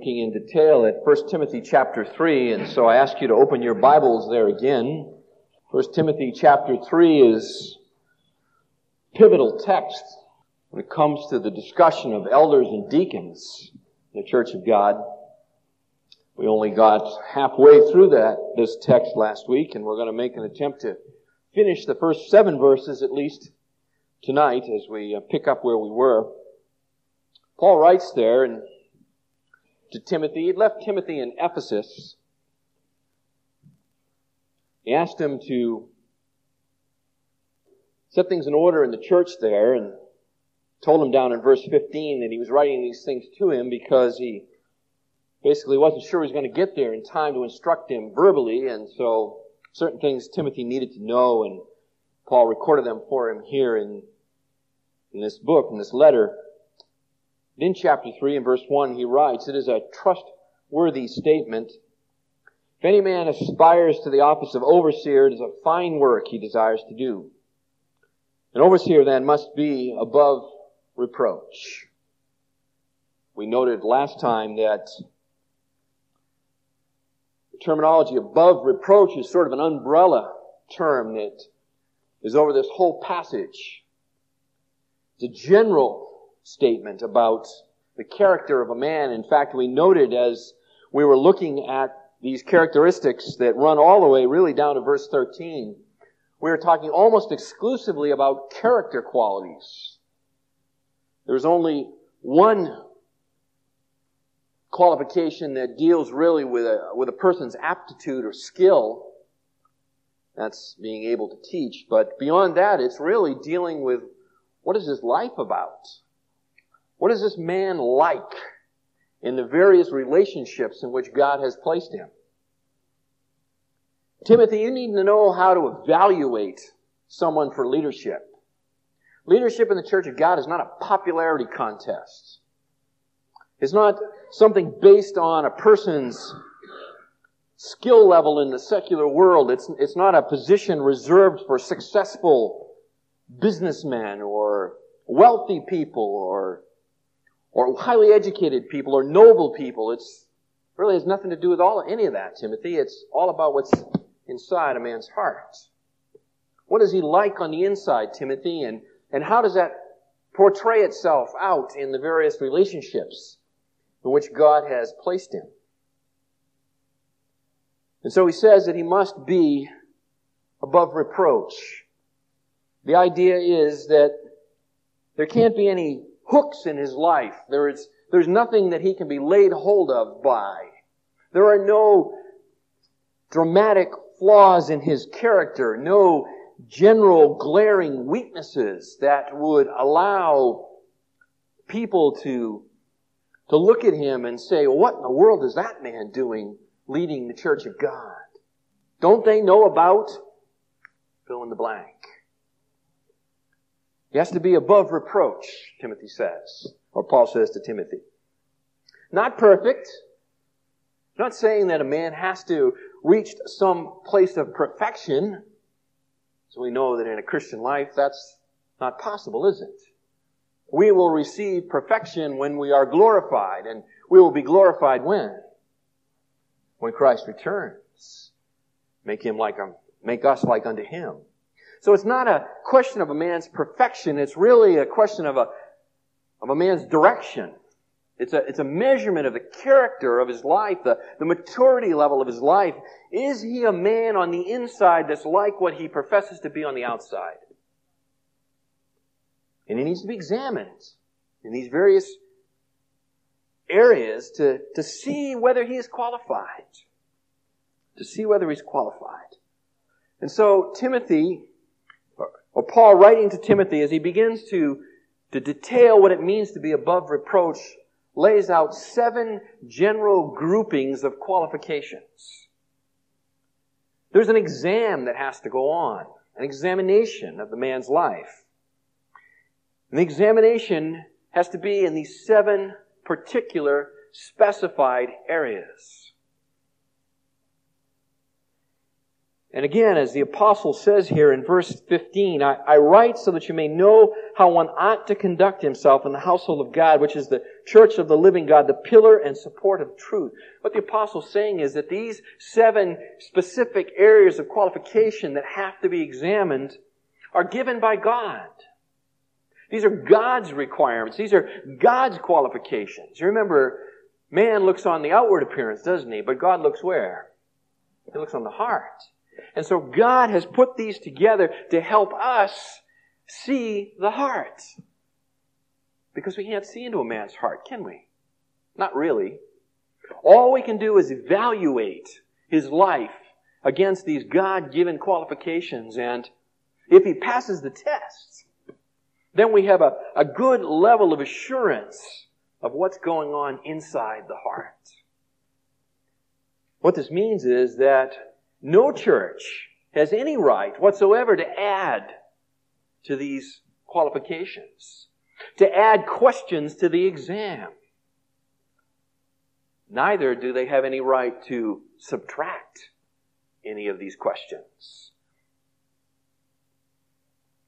looking in detail at 1 Timothy chapter 3, and so I ask you to open your Bibles there again. 1 Timothy chapter 3 is pivotal text when it comes to the discussion of elders and deacons in the Church of God. We only got halfway through that, this text last week, and we're going to make an attempt to finish the first seven verses at least tonight as we uh, pick up where we were. Paul writes there and to Timothy. He'd left Timothy in Ephesus. He asked him to set things in order in the church there and told him down in verse 15 that he was writing these things to him because he basically wasn't sure he was going to get there in time to instruct him verbally, and so certain things Timothy needed to know, and Paul recorded them for him here in, in this book, in this letter. In chapter 3 and verse 1, he writes, It is a trustworthy statement. If any man aspires to the office of overseer, it is a fine work he desires to do. An overseer then must be above reproach. We noted last time that the terminology above reproach is sort of an umbrella term that is over this whole passage. It's a general statement about the character of a man. In fact, we noted as we were looking at these characteristics that run all the way really down to verse 13, we were talking almost exclusively about character qualities. There's only one qualification that deals really with a, with a person's aptitude or skill. That's being able to teach. But beyond that, it's really dealing with what is his life about? What is this man like in the various relationships in which God has placed him? Timothy, you need to know how to evaluate someone for leadership. Leadership in the church of God is not a popularity contest. It's not something based on a person's skill level in the secular world. It's, it's not a position reserved for successful businessmen or wealthy people or or highly educated people or noble people. It's really has nothing to do with all any of that, Timothy. It's all about what's inside a man's heart. What is he like on the inside, Timothy? And, and how does that portray itself out in the various relationships in which God has placed him? And so he says that he must be above reproach. The idea is that there can't be any hooks in his life. There is, there's nothing that he can be laid hold of by. There are no dramatic flaws in his character, no general glaring weaknesses that would allow people to, to look at him and say, what in the world is that man doing leading the church of God? Don't they know about fill in the blank? He has to be above reproach, Timothy says, or Paul says to Timothy. Not perfect. Not saying that a man has to reach some place of perfection. So we know that in a Christian life that's not possible, is it? We will receive perfection when we are glorified, and we will be glorified when? When Christ returns. Make him like him, make us like unto him. So it's not a question of a man's perfection. It's really a question of a, of a man's direction. It's a, it's a measurement of the character of his life, the, the maturity level of his life. Is he a man on the inside that's like what he professes to be on the outside? And he needs to be examined in these various areas to, to see whether he is qualified. To see whether he's qualified. And so Timothy or Paul writing to Timothy as he begins to, to detail what it means to be above reproach, lays out seven general groupings of qualifications. There's an exam that has to go on, an examination of the man's life. And the examination has to be in these seven particular specified areas. And again, as the apostle says here in verse 15, I, I, write so that you may know how one ought to conduct himself in the household of God, which is the church of the living God, the pillar and support of truth. What the apostle is saying is that these seven specific areas of qualification that have to be examined are given by God. These are God's requirements. These are God's qualifications. You remember, man looks on the outward appearance, doesn't he? But God looks where? He looks on the heart. And so God has put these together to help us see the heart. Because we can't see into a man's heart, can we? Not really. All we can do is evaluate his life against these God given qualifications. And if he passes the tests, then we have a, a good level of assurance of what's going on inside the heart. What this means is that no church has any right whatsoever to add to these qualifications, to add questions to the exam. Neither do they have any right to subtract any of these questions.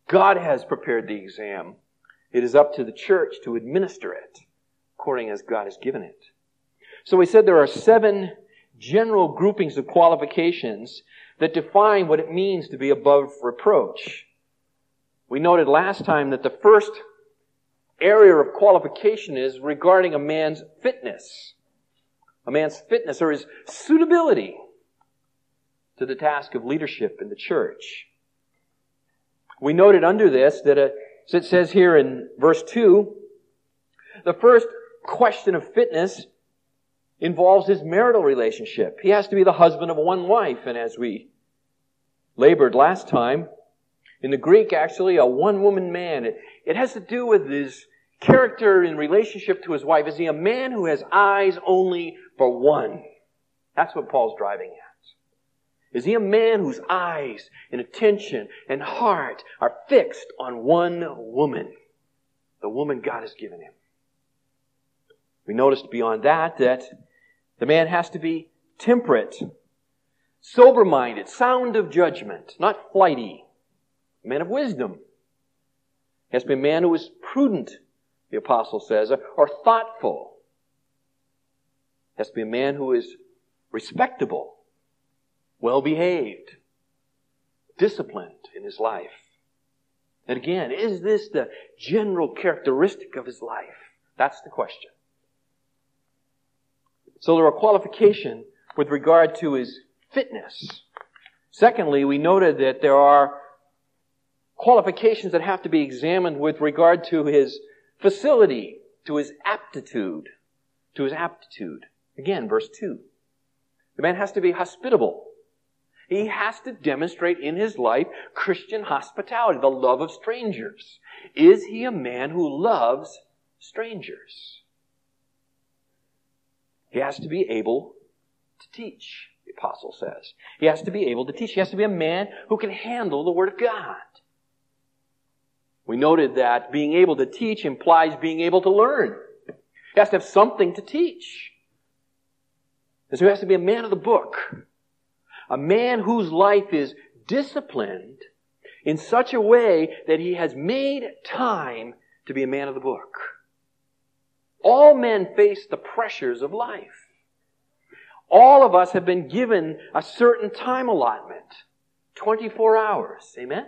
God has prepared the exam. It is up to the church to administer it according as God has given it. So we said there are seven general groupings of qualifications that define what it means to be above reproach. We noted last time that the first area of qualification is regarding a man's fitness. A man's fitness or his suitability to the task of leadership in the church. We noted under this that a, as it says here in verse 2, the first question of fitness involves his marital relationship. He has to be the husband of one wife, and as we labored last time, in the Greek, actually, a one woman man. It, it has to do with his character in relationship to his wife. Is he a man who has eyes only for one? That's what Paul's driving at. Is he a man whose eyes and attention and heart are fixed on one woman? The woman God has given him. We noticed beyond that that the man has to be temperate, sober minded, sound of judgment, not flighty, a man of wisdom. He has to be a man who is prudent, the apostle says, or thoughtful. He has to be a man who is respectable, well behaved, disciplined in his life. And again, is this the general characteristic of his life? That's the question. So there are qualification with regard to his fitness. Secondly, we noted that there are qualifications that have to be examined with regard to his facility, to his aptitude, to his aptitude. Again, verse 2. The man has to be hospitable. He has to demonstrate in his life Christian hospitality, the love of strangers. Is he a man who loves strangers? He has to be able to teach, the apostle says. He has to be able to teach. He has to be a man who can handle the Word of God. We noted that being able to teach implies being able to learn. He has to have something to teach. And so he has to be a man of the book. A man whose life is disciplined in such a way that he has made time to be a man of the book. All men face the pressures of life. All of us have been given a certain time allotment. 24 hours. Amen?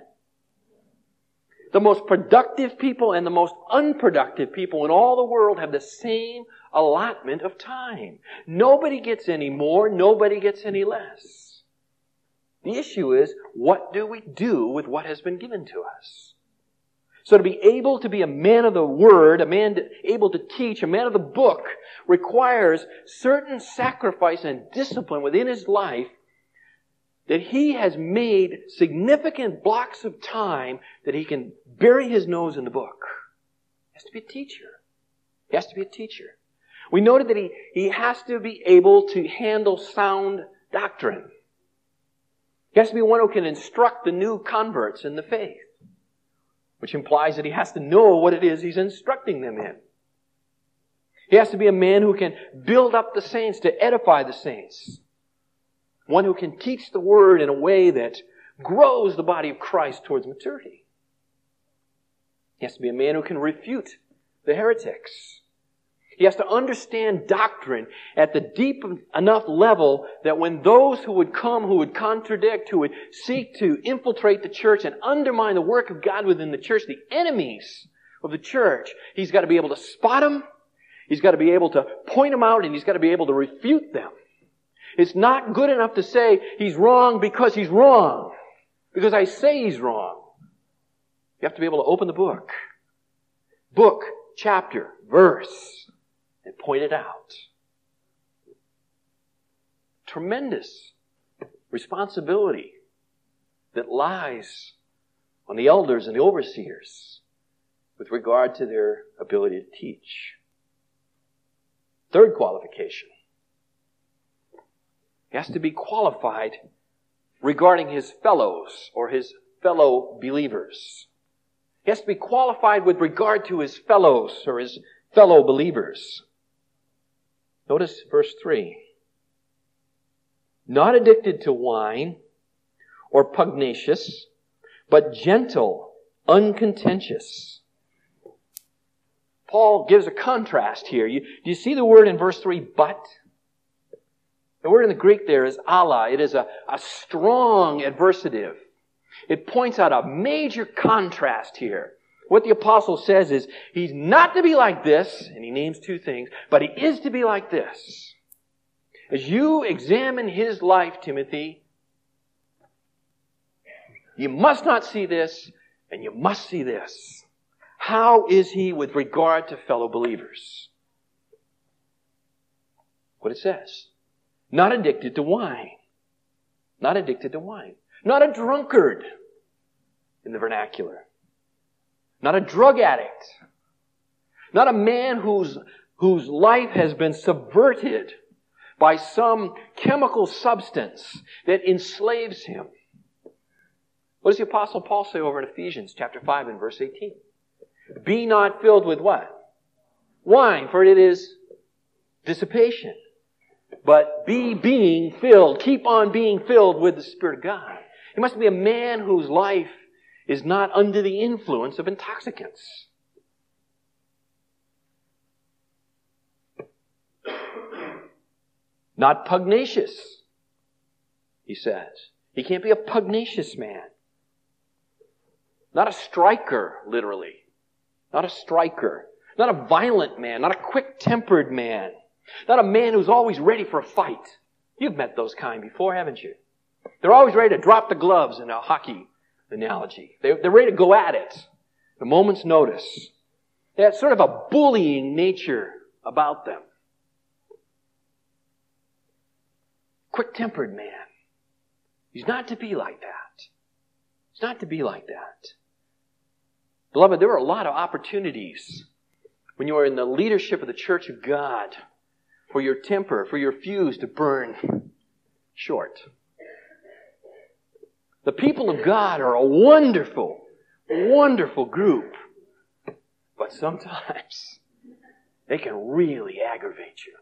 The most productive people and the most unproductive people in all the world have the same allotment of time. Nobody gets any more, nobody gets any less. The issue is, what do we do with what has been given to us? So to be able to be a man of the word, a man able to teach, a man of the book, requires certain sacrifice and discipline within his life that he has made significant blocks of time that he can bury his nose in the book. He has to be a teacher. He has to be a teacher. We noted that he, he has to be able to handle sound doctrine. He has to be one who can instruct the new converts in the faith which implies that he has to know what it is he's instructing them in. He has to be a man who can build up the saints, to edify the saints. One who can teach the word in a way that grows the body of Christ towards maturity. He has to be a man who can refute the heretics. He has to understand doctrine at the deep enough level that when those who would come, who would contradict, who would seek to infiltrate the church and undermine the work of God within the church, the enemies of the church, he's got to be able to spot them, he's got to be able to point them out, and he's got to be able to refute them. It's not good enough to say he's wrong because he's wrong. Because I say he's wrong. You have to be able to open the book. Book, chapter, verse, and pointed out. Tremendous responsibility that lies on the elders and the overseers with regard to their ability to teach. Third qualification. He has to be qualified regarding his fellows or his fellow believers. He has to be qualified with regard to his fellows or his fellow believers. Notice verse 3. Not addicted to wine or pugnacious, but gentle, uncontentious. Paul gives a contrast here. You, do you see the word in verse 3, but? The word in the Greek there is alla. It is a, a strong adversative. It points out a major contrast here. What the apostle says is, he's not to be like this, and he names two things, but he is to be like this. As you examine his life, Timothy, you must not see this, and you must see this. How is he with regard to fellow believers? What it says. Not addicted to wine. Not addicted to wine. Not a drunkard in the vernacular. Not a drug addict. Not a man whose, whose life has been subverted by some chemical substance that enslaves him. What does the apostle Paul say over in Ephesians chapter 5 and verse 18? Be not filled with what? Wine, for it is dissipation but be being filled. Keep on being filled with the Spirit of God. He must be a man whose life is not under the influence of intoxicants. Not pugnacious, he says. He can't be a pugnacious man. Not a striker, literally. Not a striker. Not a violent man. Not a quick tempered man. Not a man who's always ready for a fight. You've met those kind before, haven't you? They're always ready to drop the gloves in a hockey analogy. They're, they're ready to go at it. A moment's notice. They sort of a bullying nature about them. Quick tempered man. He's not to be like that. He's not to be like that. Beloved, there are a lot of opportunities when you are in the leadership of the church of God for your temper, for your fuse to burn short. The people of God are a wonderful, wonderful group. But sometimes they can really aggravate you.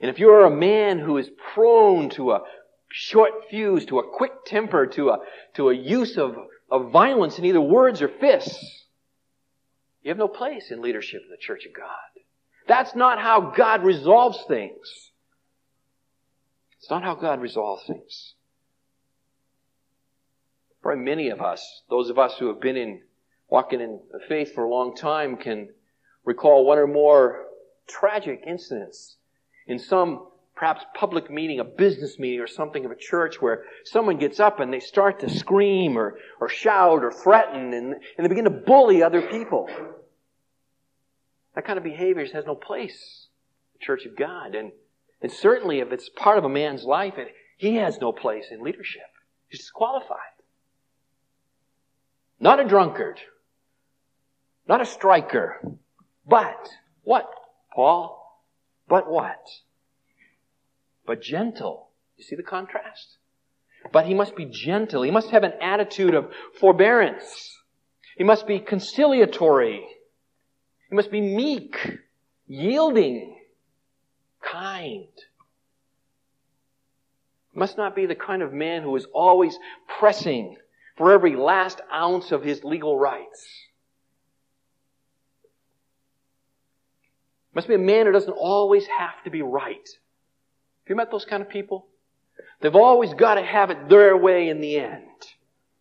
And if you're a man who is prone to a short fuse, to a quick temper, to a, to a use of, of violence in either words or fists, you have no place in leadership in the church of God. That's not how God resolves things. It's not how God resolves things. Probably many of us, those of us who have been in walking in faith for a long time, can recall one or more tragic incidents in some perhaps public meeting, a business meeting or something of a church where someone gets up and they start to scream or, or shout or threaten and, and they begin to bully other people. That kind of behavior has no place in the church of God. And, and certainly if it's part of a man's life, it, he has no place in leadership. He's disqualified. Not a drunkard. Not a striker. But what, Paul? But what? But gentle. You see the contrast? But he must be gentle. He must have an attitude of forbearance. He must be conciliatory. He must be meek, yielding, kind. Must not be the kind of man who is always pressing for every last ounce of his legal rights. Must be a man who doesn't always have to be right. Have you met those kind of people? They've always got to have it their way in the end.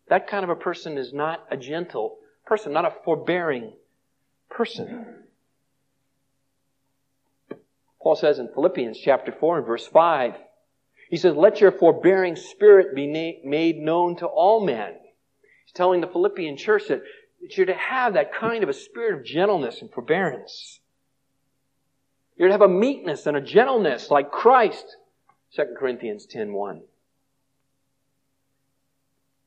That kind of a person is not a gentle person, not a forbearing person. Paul says in Philippians chapter 4 and verse 5, he says, let your forbearing spirit be na- made known to all men. He's telling the Philippian church that you're to have that kind of a spirit of gentleness and forbearance. You're to have a meekness and a gentleness like Christ. 2 Corinthians 10.1.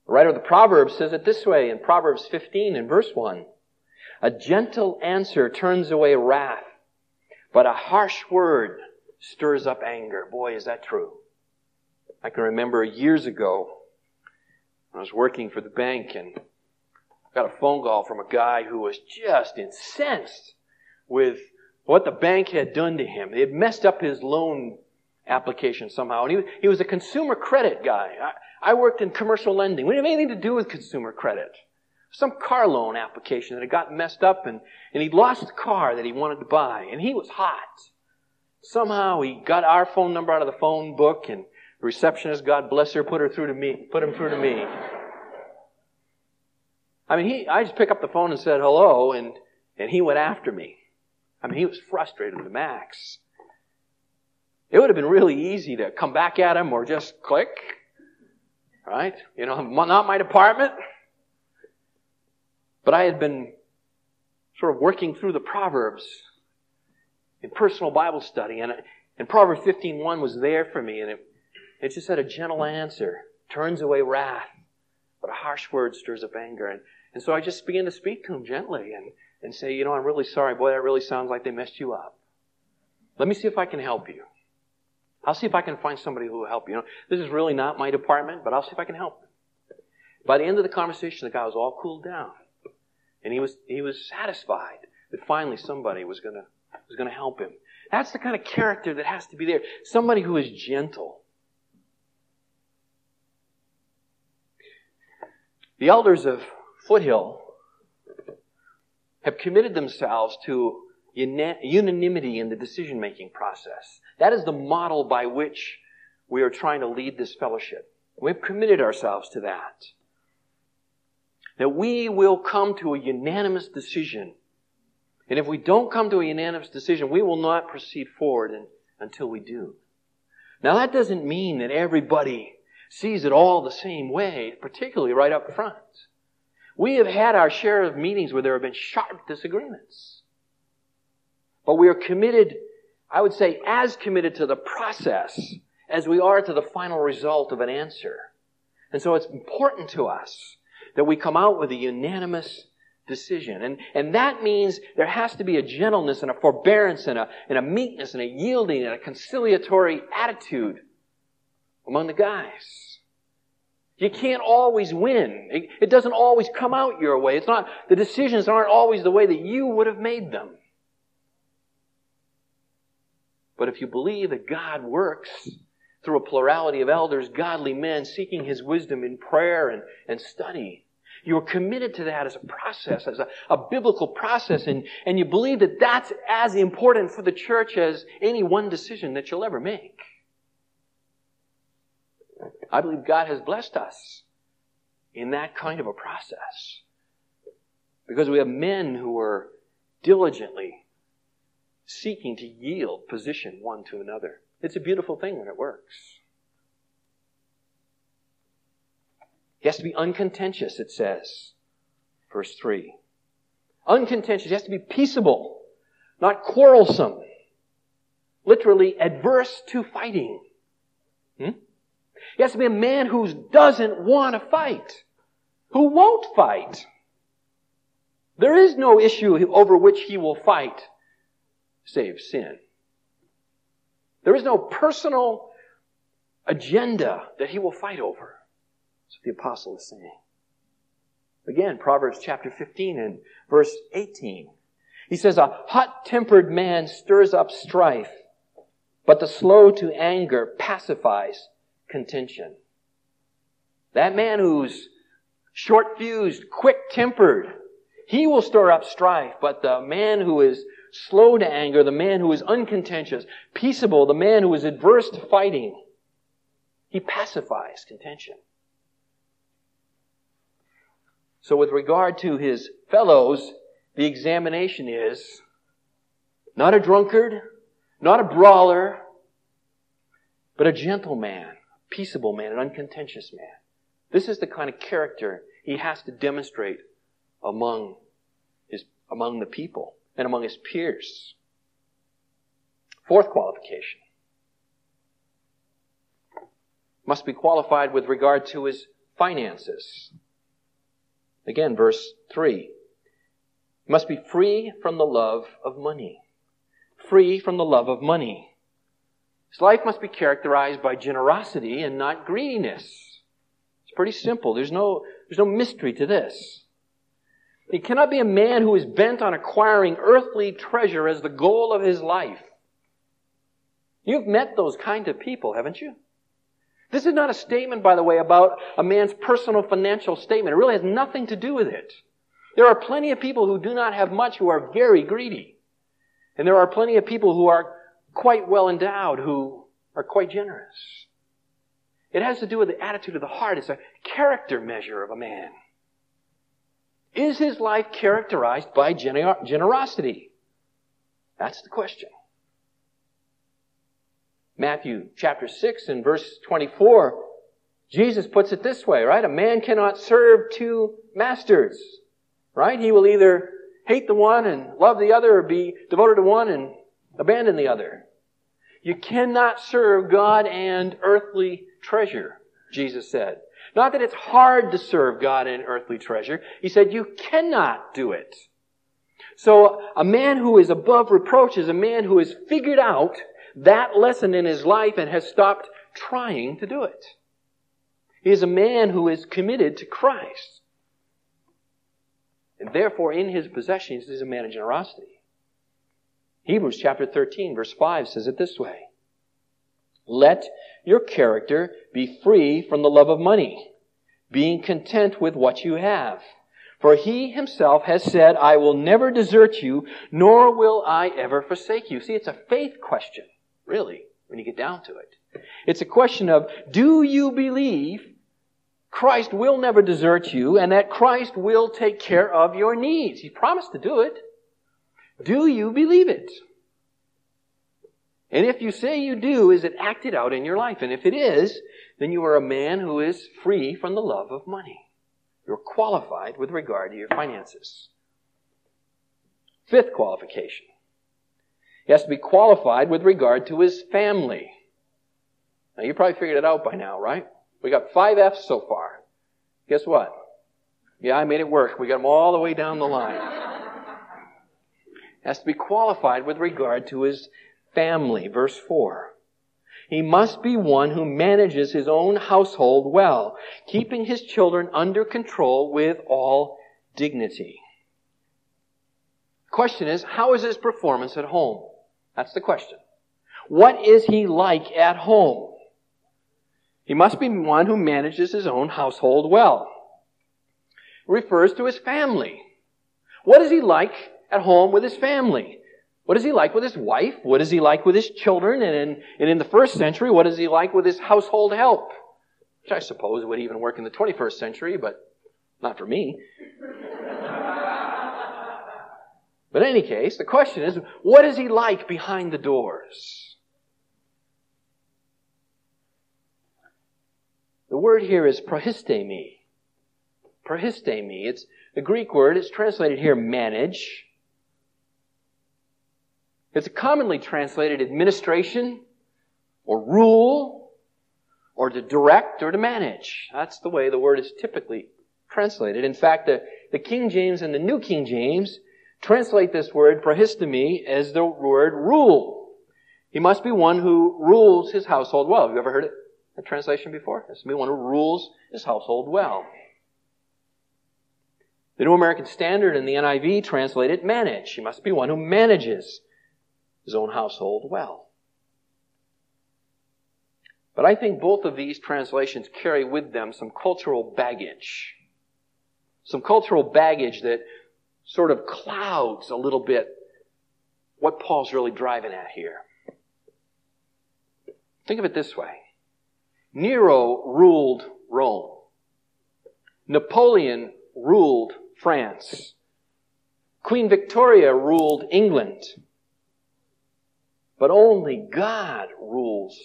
The writer of the Proverbs says it this way in Proverbs 15 and verse 1. A gentle answer turns away wrath, but a harsh word stirs up anger. Boy, is that true. I can remember years ago, I was working for the bank and got a phone call from a guy who was just incensed with what the bank had done to him. They had messed up his loan application somehow. And he, he was a consumer credit guy. I, I worked in commercial lending. We didn't have anything to do with consumer credit. Some car loan application that had gotten messed up and, and he'd lost the car that he wanted to buy. And he was hot. Somehow he got our phone number out of the phone book and receptionist, God bless her, put her through to me, put him through to me. I mean, he, I just picked up the phone and said hello and, and he went after me. I mean, he was frustrated to max. It would have been really easy to come back at him or just click. Right? You know, not my department. But I had been sort of working through the Proverbs in personal Bible study, and, and Proverbs 15.1 was there for me, and it, it just had a gentle answer, turns away wrath, but a harsh word stirs up anger. And, and so I just began to speak to him gently and, and say, you know, I'm really sorry. Boy, that really sounds like they messed you up. Let me see if I can help you. I'll see if I can find somebody who will help you. you know, this is really not my department, but I'll see if I can help. By the end of the conversation, the guy was all cooled down. And he was, he was satisfied that finally somebody was gonna, was gonna help him. That's the kind of character that has to be there. Somebody who is gentle. The elders of Foothill have committed themselves to unanimity in the decision making process. That is the model by which we are trying to lead this fellowship. We've committed ourselves to that. That we will come to a unanimous decision. And if we don't come to a unanimous decision, we will not proceed forward in, until we do. Now that doesn't mean that everybody sees it all the same way, particularly right up front. We have had our share of meetings where there have been sharp disagreements. But we are committed, I would say, as committed to the process as we are to the final result of an answer. And so it's important to us that we come out with a unanimous decision. And, and that means there has to be a gentleness and a forbearance and a, and a meekness and a yielding and a conciliatory attitude among the guys. You can't always win. It, doesn't always come out your way. It's not, the decisions aren't always the way that you would have made them. But if you believe that God works through a plurality of elders, godly men seeking His wisdom in prayer and, and study, you are committed to that as a process, as a, a biblical process, and, and you believe that that's as important for the church as any one decision that you'll ever make. I believe God has blessed us in that kind of a process. Because we have men who are diligently seeking to yield position one to another. It's a beautiful thing when it works. He has to be uncontentious, it says. Verse 3. Uncontentious. He has to be peaceable, not quarrelsome. Literally adverse to fighting. Hmm? He has to be a man who doesn't want to fight, who won't fight. There is no issue over which he will fight save sin. There is no personal agenda that he will fight over. That's what the apostle is saying. Again, Proverbs chapter 15 and verse 18. He says, a hot-tempered man stirs up strife, but the slow to anger pacifies contention. That man who's short fused, quick tempered, he will stir up strife, but the man who is slow to anger, the man who is uncontentious, peaceable, the man who is adverse to fighting, he pacifies contention. So with regard to his fellows, the examination is not a drunkard, not a brawler, but a gentle man, peaceable man, an uncontentious man. This is the kind of character he has to demonstrate among his, among the people and among his peers. Fourth qualification. Must be qualified with regard to his finances. Again, verse 3. Must be free from the love of money. Free from the love of money. His life must be characterized by generosity and not greediness. It's pretty simple. There's no, there's no mystery to this. He cannot be a man who is bent on acquiring earthly treasure as the goal of his life. You've met those kind of people, haven't you? This is not a statement, by the way, about a man's personal financial statement. It really has nothing to do with it. There are plenty of people who do not have much who are very greedy. And there are plenty of people who are quite well endowed, who are quite generous. It has to do with the attitude of the heart. It's a character measure of a man. Is his life characterized by gener- generosity? That's the question. Matthew chapter 6 and verse 24, Jesus puts it this way, right? A man cannot serve two masters, right? He will either hate the one and love the other or be devoted to one and abandon the other. You cannot serve God and earthly treasure, Jesus said. Not that it's hard to serve God and earthly treasure. He said you cannot do it. So a man who is above reproach is a man who has figured out that lesson in his life and has stopped trying to do it. He is a man who is committed to Christ. And therefore, in his possessions, is a man of generosity. Hebrews chapter 13, verse 5 says it this way. Let your character be free from the love of money, being content with what you have. For he himself has said, I will never desert you, nor will I ever forsake you. See, it's a faith question, really, when you get down to it. It's a question of, do you believe Christ will never desert you and that Christ will take care of your needs? He promised to do it. Do you believe it? And if you say you do, is it acted out in your life? And if it is, then you are a man who is free from the love of money. You're qualified with regard to your finances. Fifth qualification. He has to be qualified with regard to his family. Now you probably figured it out by now, right? We got five F's so far. Guess what? Yeah, I made it work. We got them all the way down the line. Has to be qualified with regard to his family. Verse 4. He must be one who manages his own household well, keeping his children under control with all dignity. Question is, how is his performance at home? That's the question. What is he like at home? He must be one who manages his own household well. Refers to his family. What is he like at home with his family? What is he like with his wife? What is he like with his children? And in, and in the first century, what is he like with his household help? Which I suppose would even work in the 21st century, but not for me. but in any case, the question is, what is he like behind the doors? The word here is prohistemi. Prohistemi. It's the Greek word. It's translated here manage. It's commonly translated administration or rule or to direct or to manage. That's the way the word is typically translated. In fact, the, the King James and the New King James translate this word prohistemi as the word rule. He must be one who rules his household well. Have you ever heard it, a translation before? He must be one who rules his household well. The New American Standard and the NIV translate it manage. He must be one who manages his own household well. But I think both of these translations carry with them some cultural baggage. Some cultural baggage that sort of clouds a little bit what Paul's really driving at here. Think of it this way. Nero ruled Rome. Napoleon ruled France. Queen Victoria ruled England. But only God rules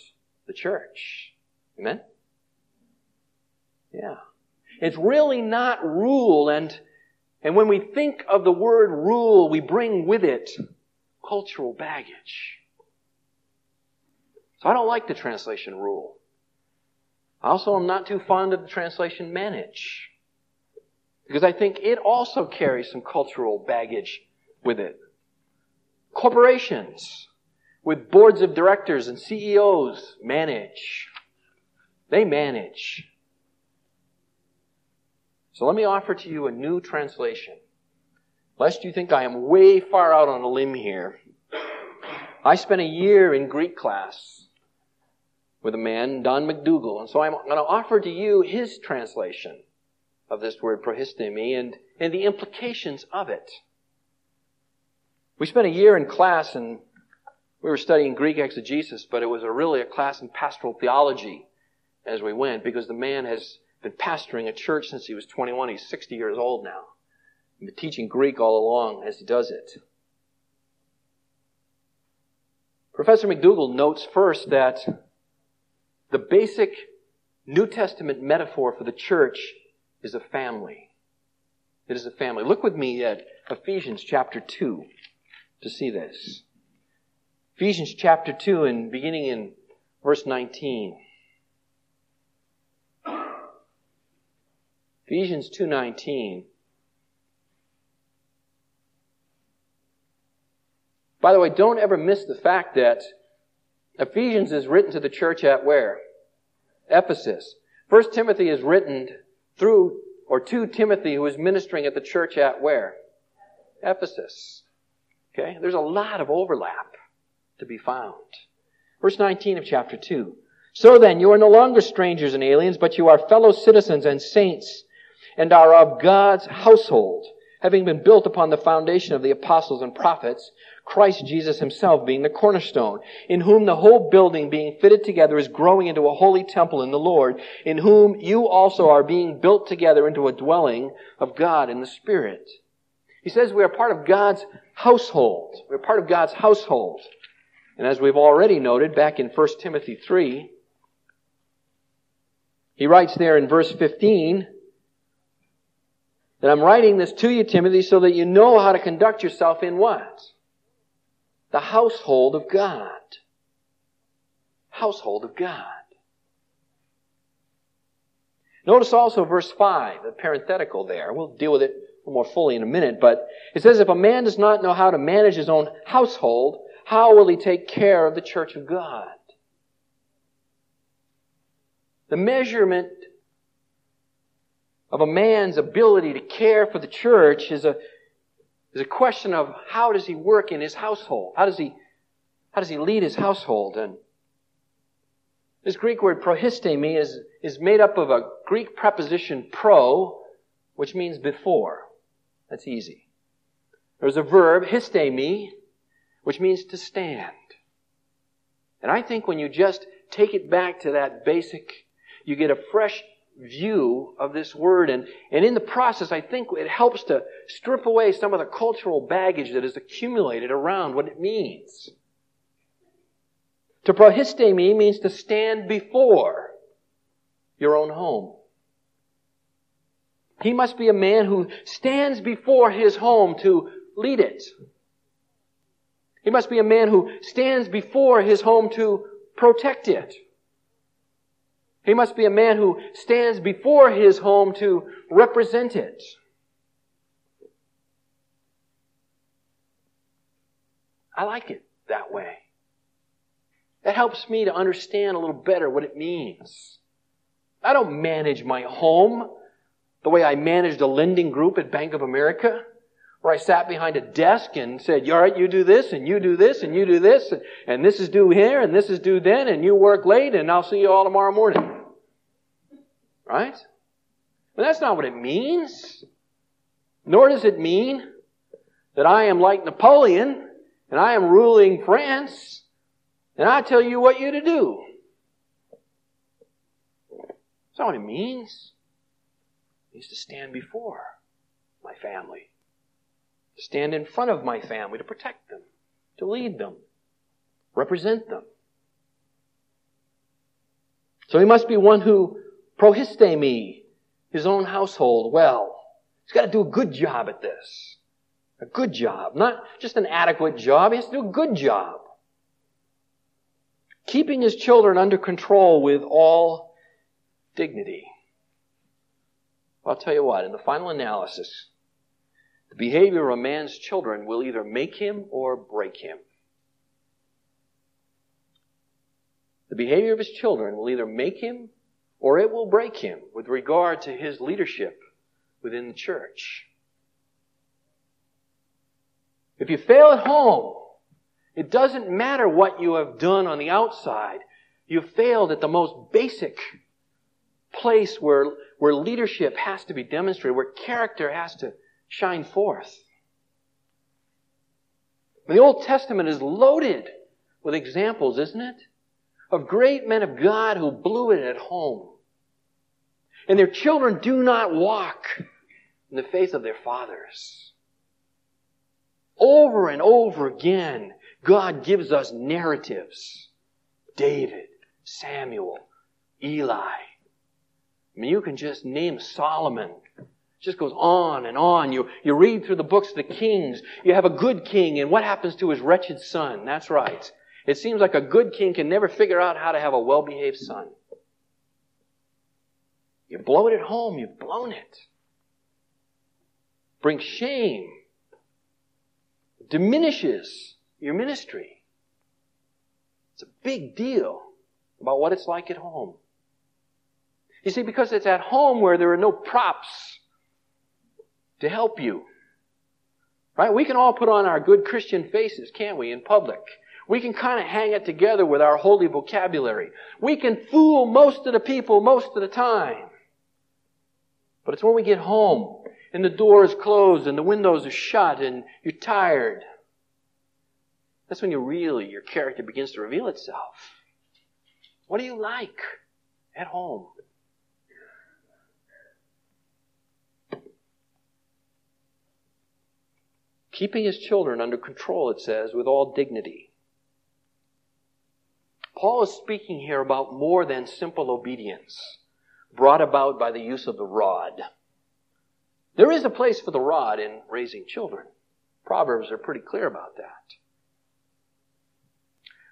the church. Amen? Yeah. It's really not rule and, and when we think of the word rule, we bring with it cultural baggage. So I don't like the translation rule. I also am not too fond of the translation manage. Because I think it also carries some cultural baggage with it. Corporations with boards of directors and CEOs manage. They manage. So let me offer to you a new translation. Lest you think I am way far out on a limb here. I spent a year in Greek class with a man, Don McDougall, and so I'm going to offer to you his translation of this word prohistemi and, and the implications of it. We spent a year in class and we were studying Greek exegesis, but it was a really a class in pastoral theology as we went because the man has been pastoring a church since he was 21. He's 60 years old now. He's been teaching Greek all along as he does it. Professor McDougall notes first that the basic New Testament metaphor for the church is a family. It is a family. Look with me at Ephesians chapter 2 to see this. Ephesians chapter 2 and beginning in verse 19. Ephesians 2:19 By the way, don't ever miss the fact that Ephesians is written to the church at where? Ephesus. First Timothy is written through or to Timothy who is ministering at the church at where? Ephesus. Okay? There's a lot of overlap to be found. Verse 19 of chapter 2. So then, you are no longer strangers and aliens, but you are fellow citizens and saints, and are of God's household, having been built upon the foundation of the apostles and prophets, Christ Jesus himself being the cornerstone, in whom the whole building being fitted together is growing into a holy temple in the Lord, in whom you also are being built together into a dwelling of God in the Spirit. He says we are part of God's household. We're part of God's household. And as we've already noted back in 1 Timothy 3, he writes there in verse 15, that I'm writing this to you, Timothy, so that you know how to conduct yourself in what? The household of God. Household of God. Notice also verse 5, the parenthetical there. We'll deal with it more fully in a minute, but it says, if a man does not know how to manage his own household, how will he take care of the church of God? The measurement of a man's ability to care for the church is a, is a question of how does he work in his household? How does he, how does he lead his household? And this Greek word prohistemi is, is made up of a Greek preposition pro, which means before. That's easy. There's a verb, histemi, which means to stand. And I think when you just take it back to that basic, you get a fresh view of this word. And, and in the process, I think it helps to strip away some of the cultural baggage that is accumulated around what it means. To prohistemi means to stand before your own home. He must be a man who stands before his home to lead it. He must be a man who stands before his home to protect it. He must be a man who stands before his home to represent it. I like it that way. That helps me to understand a little better what it means. I don't manage my home the way I managed a lending group at Bank of America Where I sat behind a desk and said, all right, you do this, and you do this, and you do this, and, and this is due here, and this is due then, and you work late, and I'll see you all tomorrow morning. Right? But that's not what it means. Nor does it mean that I am like Napoleon, and I am ruling France, and I tell you what you to do. That's not what it means. It means to stand before my family to stand in front of my family, to protect them, to lead them, represent them. So he must be one who prohistemi, his own household, well. He's got to do a good job at this. A good job. Not just an adequate job. He has to do a good job. Keeping his children under control with all dignity. I'll tell you what, in the final analysis, the behavior of a man's children will either make him or break him. The behavior of his children will either make him or it will break him with regard to his leadership within the church. If you fail at home, it doesn't matter what you have done on the outside. You've failed at the most basic place where, where leadership has to be demonstrated, where character has to shine forth. The Old Testament is loaded with examples, isn't it? Of great men of God who blew it at home. And their children do not walk in the faith of their fathers. Over and over again, God gives us narratives. David, Samuel, Eli. I mean, you can just name Solomon just goes on and on. You, you read through the books of the kings. You have a good king, and what happens to his wretched son? That's right. It seems like a good king can never figure out how to have a well behaved son. You blow it at home, you've blown it. Brings shame. Diminishes your ministry. It's a big deal about what it's like at home. You see, because it's at home where there are no props to help you. Right? We can all put on our good Christian faces, can't we, in public? We can kind of hang it together with our holy vocabulary. We can fool most of the people most of the time. But it's when we get home and the door is closed and the windows are shut and you're tired. That's when you really, your character begins to reveal itself. What do you like at home? Keeping his children under control, it says, with all dignity. Paul is speaking here about more than simple obedience brought about by the use of the rod. There is a place for the rod in raising children. Proverbs are pretty clear about that.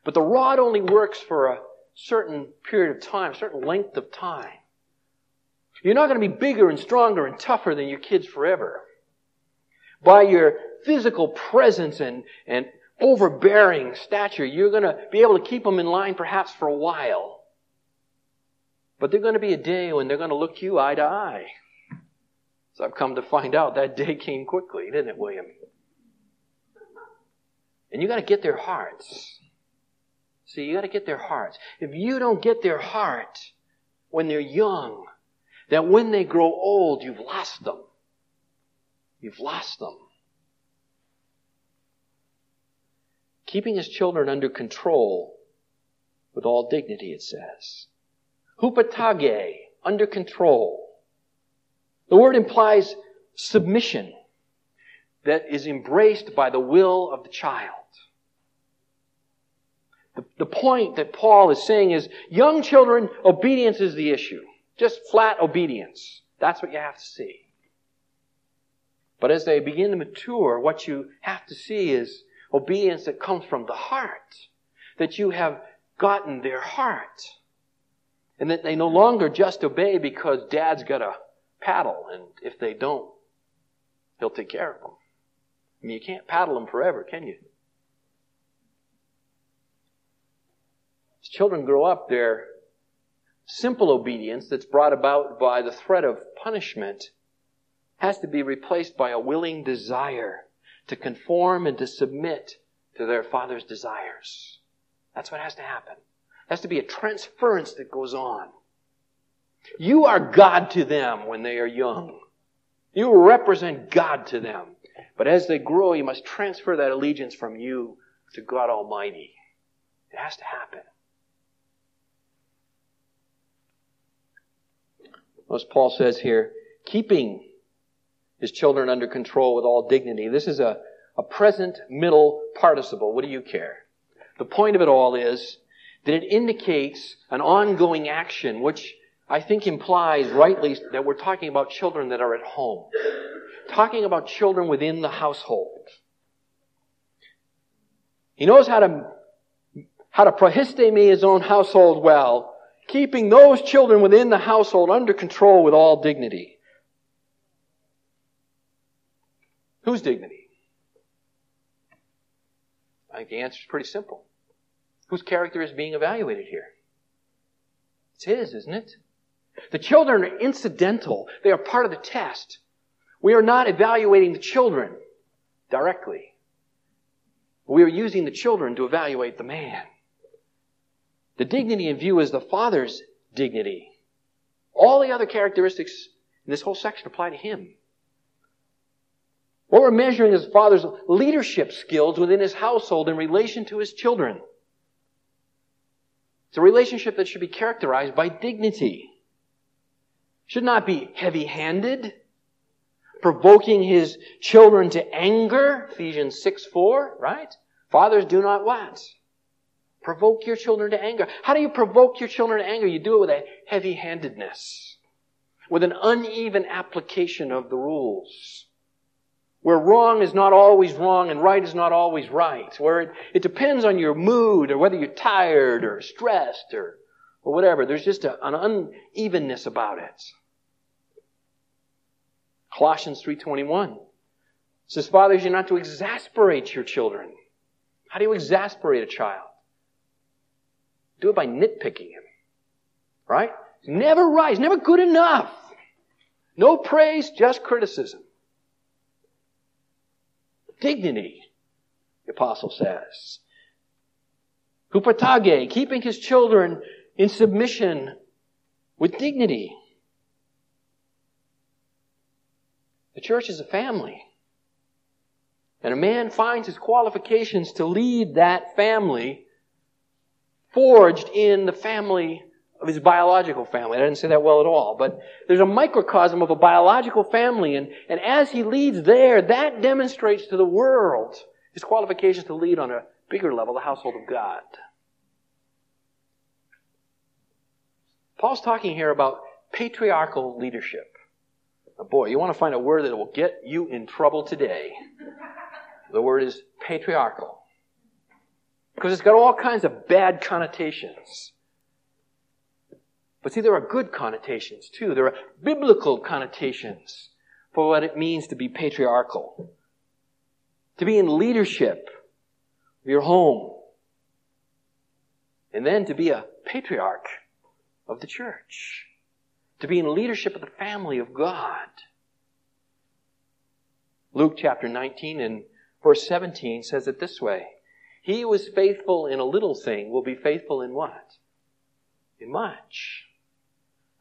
But the rod only works for a certain period of time, a certain length of time. You're not going to be bigger and stronger and tougher than your kids forever. By your physical presence and, and overbearing stature, you're going to be able to keep them in line perhaps for a while. But there's going to be a day when they're going to look you eye to eye. So I've come to find out that day came quickly, didn't it, William? And you got to get their hearts. See, you got to get their hearts. If you don't get their heart when they're young, that when they grow old, you've lost them. You've lost them. Keeping his children under control with all dignity, it says. Hupotage, under control. The word implies submission that is embraced by the will of the child. The, the point that Paul is saying is young children, obedience is the issue. Just flat obedience. That's what you have to see. But as they begin to mature, what you have to see is obedience that comes from the heart. That you have gotten their heart. And that they no longer just obey because dad's got a paddle, and if they don't, he'll take care of them. I mean, you can't paddle them forever, can you? As children grow up, their simple obedience that's brought about by the threat of punishment has to be replaced by a willing desire to conform and to submit to their father's desires. That's what has to happen. There has to be a transference that goes on. You are God to them when they are young. You represent God to them. But as they grow, you must transfer that allegiance from you to God Almighty. It has to happen. As Paul says here, keeping his children under control with all dignity. This is a, a present middle participle. What do you care? The point of it all is that it indicates an ongoing action, which I think implies rightly that we're talking about children that are at home. Talking about children within the household. He knows how to, how to prohistemi his own household well, keeping those children within the household under control with all dignity. Whose dignity? I think the answer is pretty simple. Whose character is being evaluated here? It's his, isn't it? The children are incidental. They are part of the test. We are not evaluating the children directly. We are using the children to evaluate the man. The dignity in view is the father's dignity. All the other characteristics in this whole section apply to him. What we're measuring is father's leadership skills within his household in relation to his children. It's a relationship that should be characterized by dignity. Should not be heavy-handed, provoking his children to anger, Ephesians 6 4, right? Fathers do not what? Provoke your children to anger. How do you provoke your children to anger? You do it with a heavy-handedness, with an uneven application of the rules where wrong is not always wrong and right is not always right, where it, it depends on your mood or whether you're tired or stressed or, or whatever. There's just a, an unevenness about it. Colossians 3.21 says, Fathers, you're not to exasperate your children. How do you exasperate a child? Do it by nitpicking him. Right? Never right. Never good enough. No praise, just criticism dignity, the apostle says. Hupotage, keeping his children in submission with dignity. The church is a family. And a man finds his qualifications to lead that family forged in the family of his biological family. I didn't say that well at all, but there's a microcosm of a biological family, and, and as he leads there, that demonstrates to the world his qualifications to lead on a bigger level, the household of God. Paul's talking here about patriarchal leadership. Now, boy, you want to find a word that will get you in trouble today. The word is patriarchal. Because it's got all kinds of bad connotations. But see, there are good connotations too. There are biblical connotations for what it means to be patriarchal. To be in leadership of your home. And then to be a patriarch of the church. To be in leadership of the family of God. Luke chapter 19 and verse 17 says it this way. He who is faithful in a little thing will be faithful in what? In much.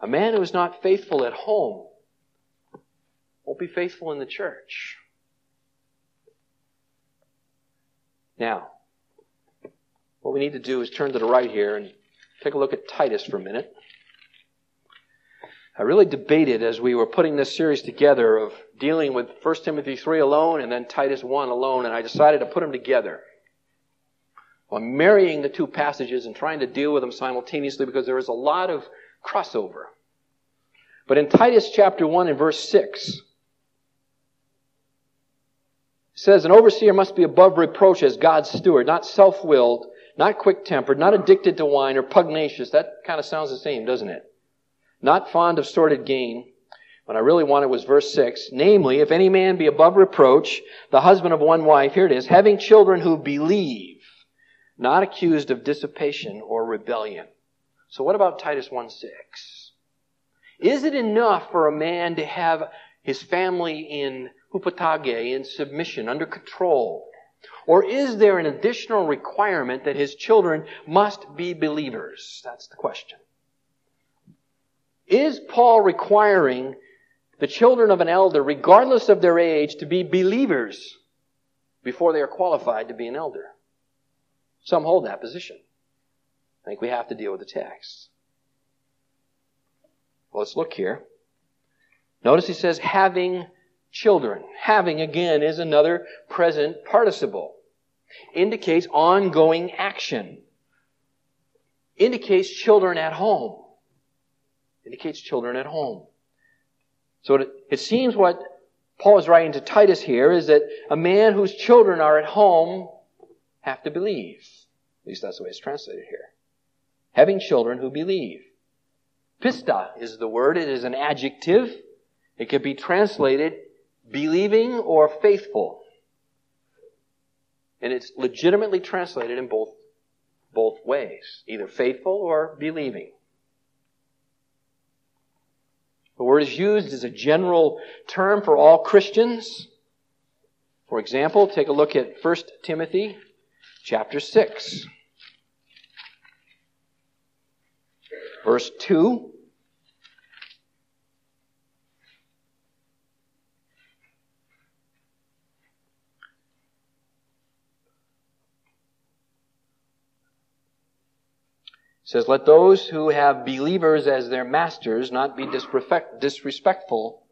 A man who is not faithful at home won't be faithful in the church. Now, what we need to do is turn to the right here and take a look at Titus for a minute. I really debated as we were putting this series together of dealing with 1 Timothy 3 alone and then Titus 1 alone, and I decided to put them together. I'm marrying the two passages and trying to deal with them simultaneously because there is a lot of crossover. But in Titus chapter 1 and verse 6, it says, An overseer must be above reproach as God's steward, not self willed, not quick tempered, not addicted to wine or pugnacious. That kind of sounds the same, doesn't it? Not fond of sordid gain. What I really wanted was verse 6. Namely, if any man be above reproach, the husband of one wife, here it is, having children who believe, not accused of dissipation or rebellion. So what about Titus 1 6? Is it enough for a man to have his family in hupotage, in submission, under control? Or is there an additional requirement that his children must be believers? That's the question. Is Paul requiring the children of an elder, regardless of their age, to be believers before they are qualified to be an elder? Some hold that position. I think we have to deal with the text. Well, let's look here. Notice he says, having children. Having, again, is another present participle. Indicates ongoing action. Indicates children at home. Indicates children at home. So it, it seems what Paul is writing to Titus here is that a man whose children are at home have to believe. At least that's the way it's translated here. Having children who believe. Pista is the word. It is an adjective. It could be translated believing or faithful. And it's legitimately translated in both, both ways, either faithful or believing. The word is used as a general term for all Christians. For example, take a look at 1 Timothy chapter 6. Verse 2. says, Let those who have believers as their masters not be disrespectful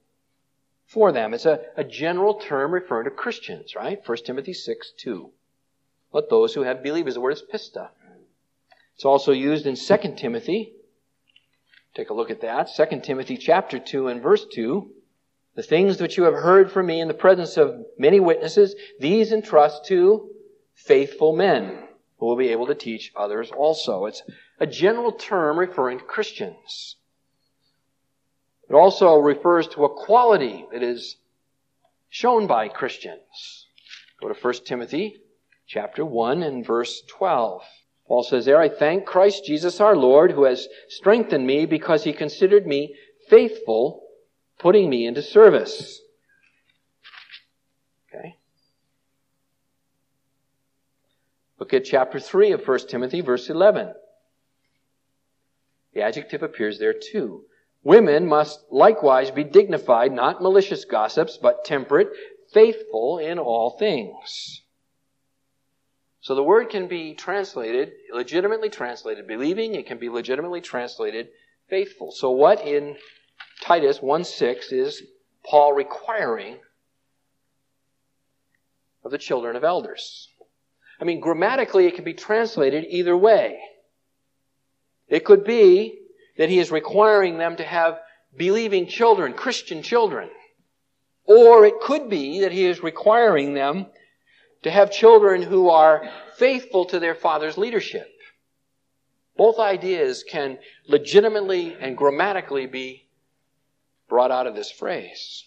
for them. It's a, a general term referring to Christians, right? 1 Timothy 6, 2. Let those who have believers. The word is pista. It's also used in 2 Timothy. Take a look at that. 2 Timothy chapter 2 and verse 2. The things which you have heard from me in the presence of many witnesses, these entrust to faithful men who will be able to teach others also. It's a general term referring to Christians. It also refers to a quality that is shown by Christians. Go to 1 Timothy chapter 1 and verse 12. Paul says there, I thank Christ Jesus our Lord who has strengthened me because he considered me faithful, putting me into service. Okay. Look at chapter 3 of 1 Timothy, verse 11. The adjective appears there too. Women must likewise be dignified, not malicious gossips, but temperate, faithful in all things. So the word can be translated, legitimately translated believing, it can be legitimately translated faithful. So what in Titus 1:6 is Paul requiring of the children of elders? I mean, grammatically it can be translated either way. It could be that he is requiring them to have believing children, Christian children. Or it could be that he is requiring them to have children who are faithful to their father's leadership. Both ideas can legitimately and grammatically be brought out of this phrase.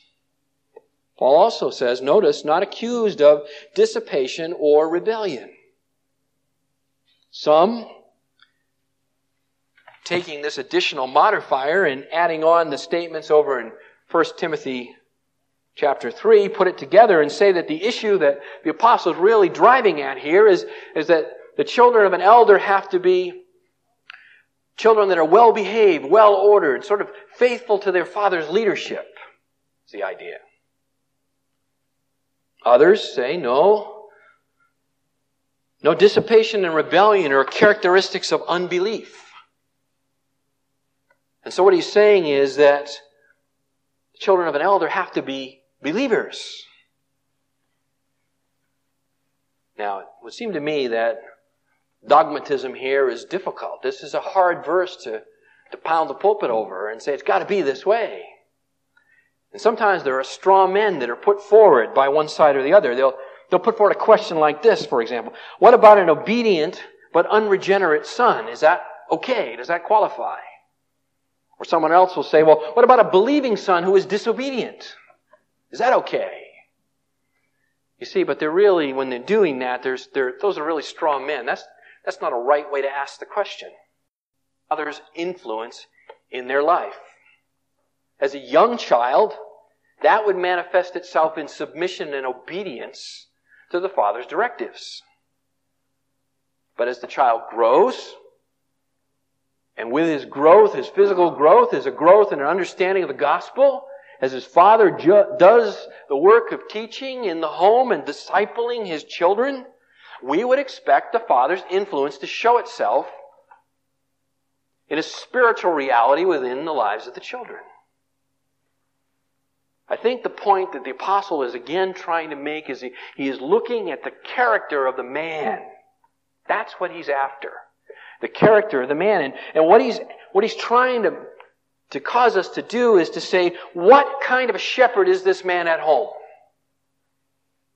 Paul also says, notice, not accused of dissipation or rebellion. Some taking this additional modifier and adding on the statements over in 1 Timothy chapter 3, put it together and say that the issue that the apostle is really driving at here is, is that the children of an elder have to be children that are well behaved, well ordered, sort of faithful to their father's leadership, is the idea. Others say, no, no dissipation and rebellion are characteristics of unbelief. And so what he's saying is that the children of an elder have to be believers. Now, it would seem to me that dogmatism here is difficult. This is a hard verse to, to pound the pulpit over and say it's got to be this way. And sometimes there are straw men that are put forward by one side or the other. They'll, they'll put forward a question like this, for example. What about an obedient but unregenerate son? Is that okay? Does that qualify? Or someone else will say, well, what about a believing son who is disobedient? Is that okay? You see, but they're really, when they're doing that, there's, they're, those are really strong men. That's, that's not a right way to ask the question. Others' influence in their life. As a young child, that would manifest itself in submission and obedience to the father's directives. But as the child grows, and with his growth, his physical growth, is a growth in an understanding of the gospel, as his father ju- does the work of teaching in the home and discipling his children, we would expect the father's influence to show itself in a spiritual reality within the lives of the children. I think the point that the apostle is again trying to make is he, he is looking at the character of the man. That's what he's after. The character of the man. And, and what he's, what he's trying to, to cause us to do is to say, what kind of a shepherd is this man at home?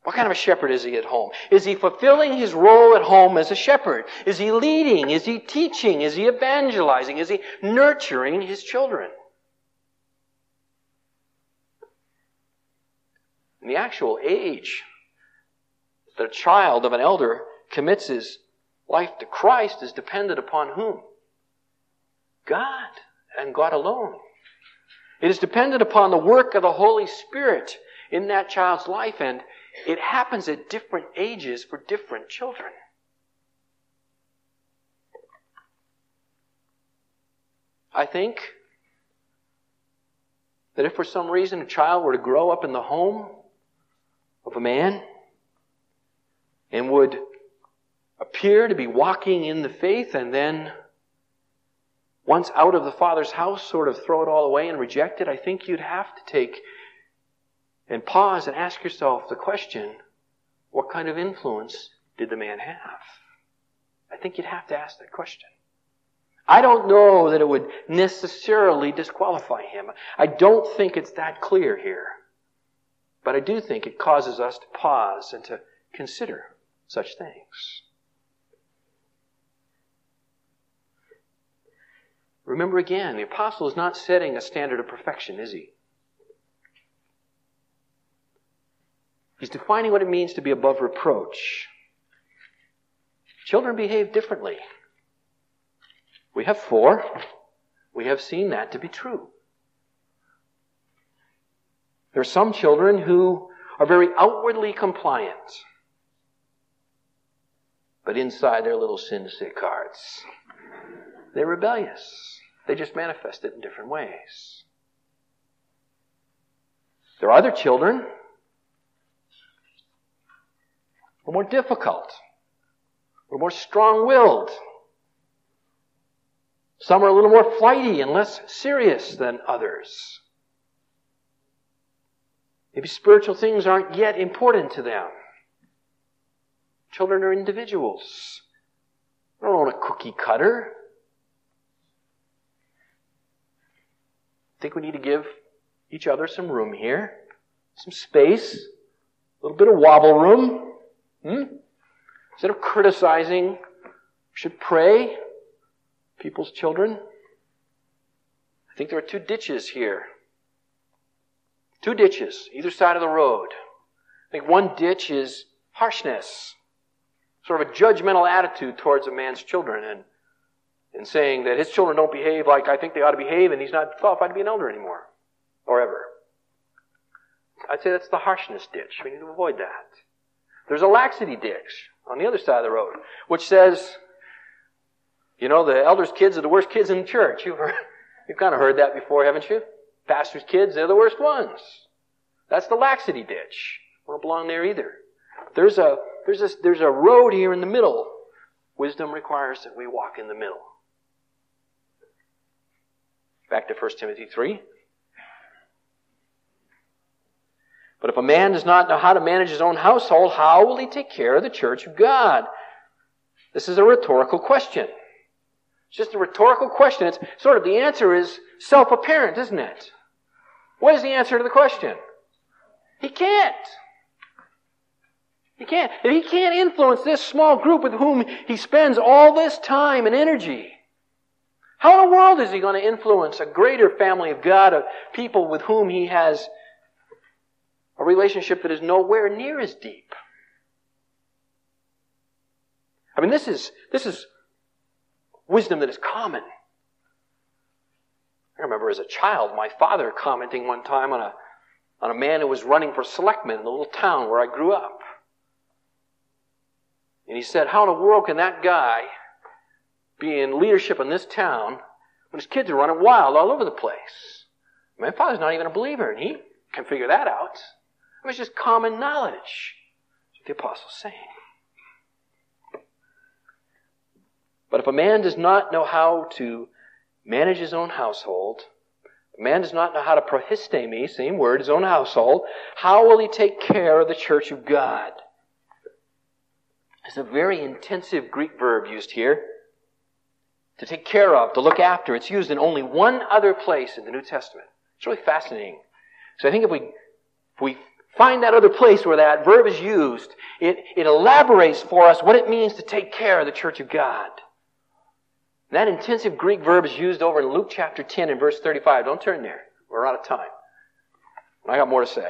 What kind of a shepherd is he at home? Is he fulfilling his role at home as a shepherd? Is he leading? Is he teaching? Is he evangelizing? Is he nurturing his children? And the actual age that a child of an elder commits his life to Christ is dependent upon whom? God and God alone. It is dependent upon the work of the Holy Spirit in that child's life, and it happens at different ages for different children. I think that if for some reason a child were to grow up in the home of a man and would appear to be walking in the faith and then once out of the father's house sort of throw it all away and reject it, I think you'd have to take and pause and ask yourself the question, what kind of influence did the man have? I think you'd have to ask that question. I don't know that it would necessarily disqualify him. I don't think it's that clear here. But I do think it causes us to pause and to consider such things. Remember again, the apostle is not setting a standard of perfection, is he? He's defining what it means to be above reproach. Children behave differently. We have four. We have seen that to be true. There are some children who are very outwardly compliant, but inside they're little sin sick hearts. They're rebellious. They just manifest it in different ways. There are other children who are more difficult, who are more strong willed. Some are a little more flighty and less serious than others. Maybe spiritual things aren't yet important to them. Children are individuals. They don't own a cookie cutter. Think we need to give each other some room here, some space, a little bit of wobble room. Hmm? Instead of criticizing, we should pray people's children. I think there are two ditches here. Two ditches, either side of the road. I think one ditch is harshness, sort of a judgmental attitude towards a man's children and, and saying that his children don't behave like I think they ought to behave and he's not qualified to be an elder anymore or ever. I'd say that's the harshness ditch. We need to avoid that. There's a laxity ditch on the other side of the road, which says, you know, the elders' kids are the worst kids in the church. You've, heard, you've kind of heard that before, haven't you? Pastor's kids, they're the worst ones. That's the laxity ditch. We don't belong there either. There's a, there's a, there's a road here in the middle. Wisdom requires that we walk in the middle. Back to 1 Timothy 3. But if a man does not know how to manage his own household, how will he take care of the church of God? This is a rhetorical question. It's just a rhetorical question. It's sort of the answer is self-apparent, isn't it? What is the answer to the question? He can't. He can't. If he can't influence this small group with whom he spends all this time and energy, how in the world is he going to influence a greater family of God, of people with whom he has a relationship that is nowhere near as deep? I mean, this is, this is wisdom that is common. I remember as a child, my father commenting one time on a, on a man who was running for selectman in the little town where I grew up. And he said, How in the world can that guy be in leadership in this town when his kids are running wild all over the place? My father's not even a believer, and he can figure that out. It was just common knowledge. The apostle's saying. But if a man does not know how to manage his own household, a man does not know how to prohistemi, same word, his own household, how will he take care of the church of God? It's a very intensive Greek verb used here. To take care of, to look after. It's used in only one other place in the New Testament. It's really fascinating. So I think if we, if we find that other place where that verb is used, it, it elaborates for us what it means to take care of the church of God. That intensive Greek verb is used over in Luke chapter 10 and verse 35. Don't turn there. We're out of time. I got more to say.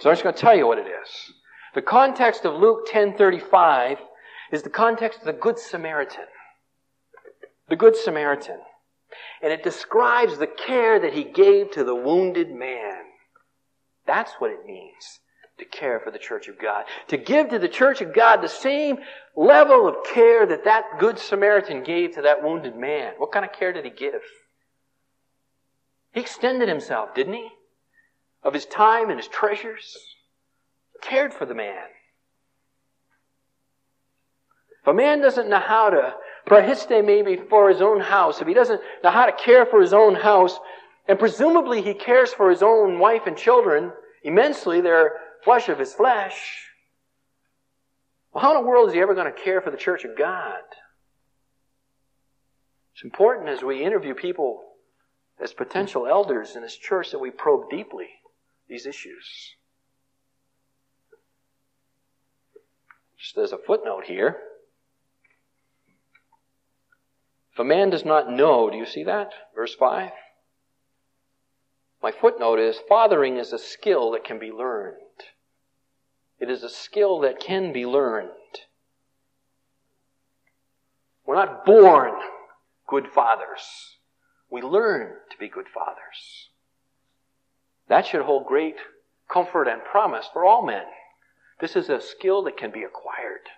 So I'm just going to tell you what it is. The context of Luke 10:35 is the context of the Good Samaritan. The Good Samaritan. And it describes the care that he gave to the wounded man. That's what it means to care for the church of God. To give to the church of God the same level of care that that Good Samaritan gave to that wounded man. What kind of care did he give? He extended himself, didn't he? Of his time and his treasures. Cared for the man. If a man doesn't know how to prohistemi for his own house, if he doesn't know how to care for his own house, and presumably he cares for his own wife and children immensely, they're flesh of his flesh. Well, how in the world is he ever going to care for the church of God? It's important as we interview people as potential elders in this church that we probe deeply these issues. Just as a footnote here, if a man does not know, do you see that? Verse 5. My footnote is fathering is a skill that can be learned. It is a skill that can be learned. We're not born good fathers. We learn to be good fathers. That should hold great comfort and promise for all men. This is a skill that can be acquired.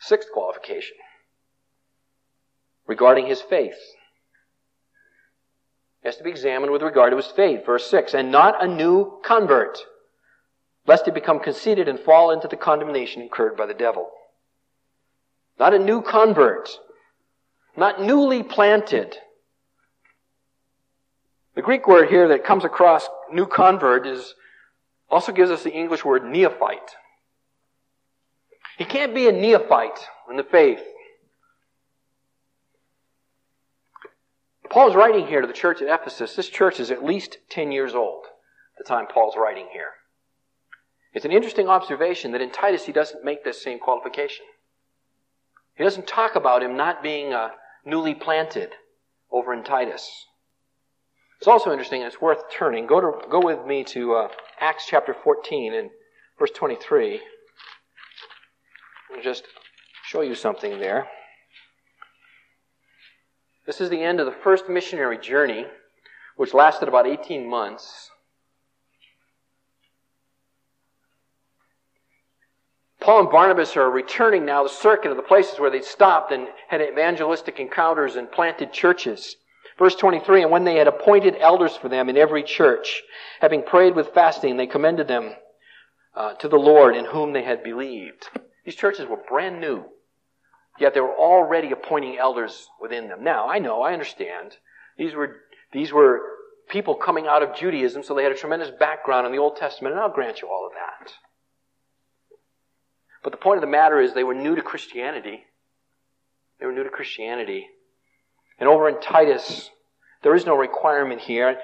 Sixth qualification regarding his faith. He has to be examined with regard to his faith. Verse 6 And not a new convert, lest he become conceited and fall into the condemnation incurred by the devil. Not a new convert, not newly planted. The Greek word here that comes across new convert is also gives us the English word neophyte. He can't be a neophyte in the faith. Paul's writing here to the church at Ephesus. This church is at least 10 years old the time Paul's writing here. It's an interesting observation that in Titus he doesn't make this same qualification. He doesn't talk about him not being uh, newly planted over in Titus. It's also interesting, and it's worth turning. Go, to, go with me to uh, Acts chapter 14 and verse 23. I'll just show you something there. This is the end of the first missionary journey, which lasted about 18 months. Paul and Barnabas are returning now the circuit of the places where they stopped and had evangelistic encounters and planted churches. Verse 23, and when they had appointed elders for them in every church, having prayed with fasting, they commended them uh, to the Lord in whom they had believed. These churches were brand new. Yet they were already appointing elders within them. Now, I know, I understand. These were, these were people coming out of Judaism, so they had a tremendous background in the Old Testament, and I'll grant you all of that. But the point of the matter is they were new to Christianity. They were new to Christianity. And over in Titus, there is no requirement here.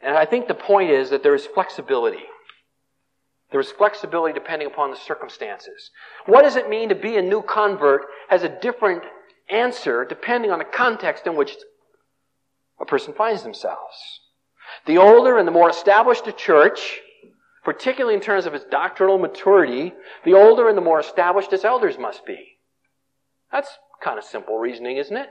And I think the point is that there is flexibility. There is flexibility depending upon the circumstances. What does it mean to be a new convert has a different answer depending on the context in which a person finds themselves. The older and the more established a church, particularly in terms of its doctrinal maturity, the older and the more established its elders must be. That's kind of simple reasoning, isn't it?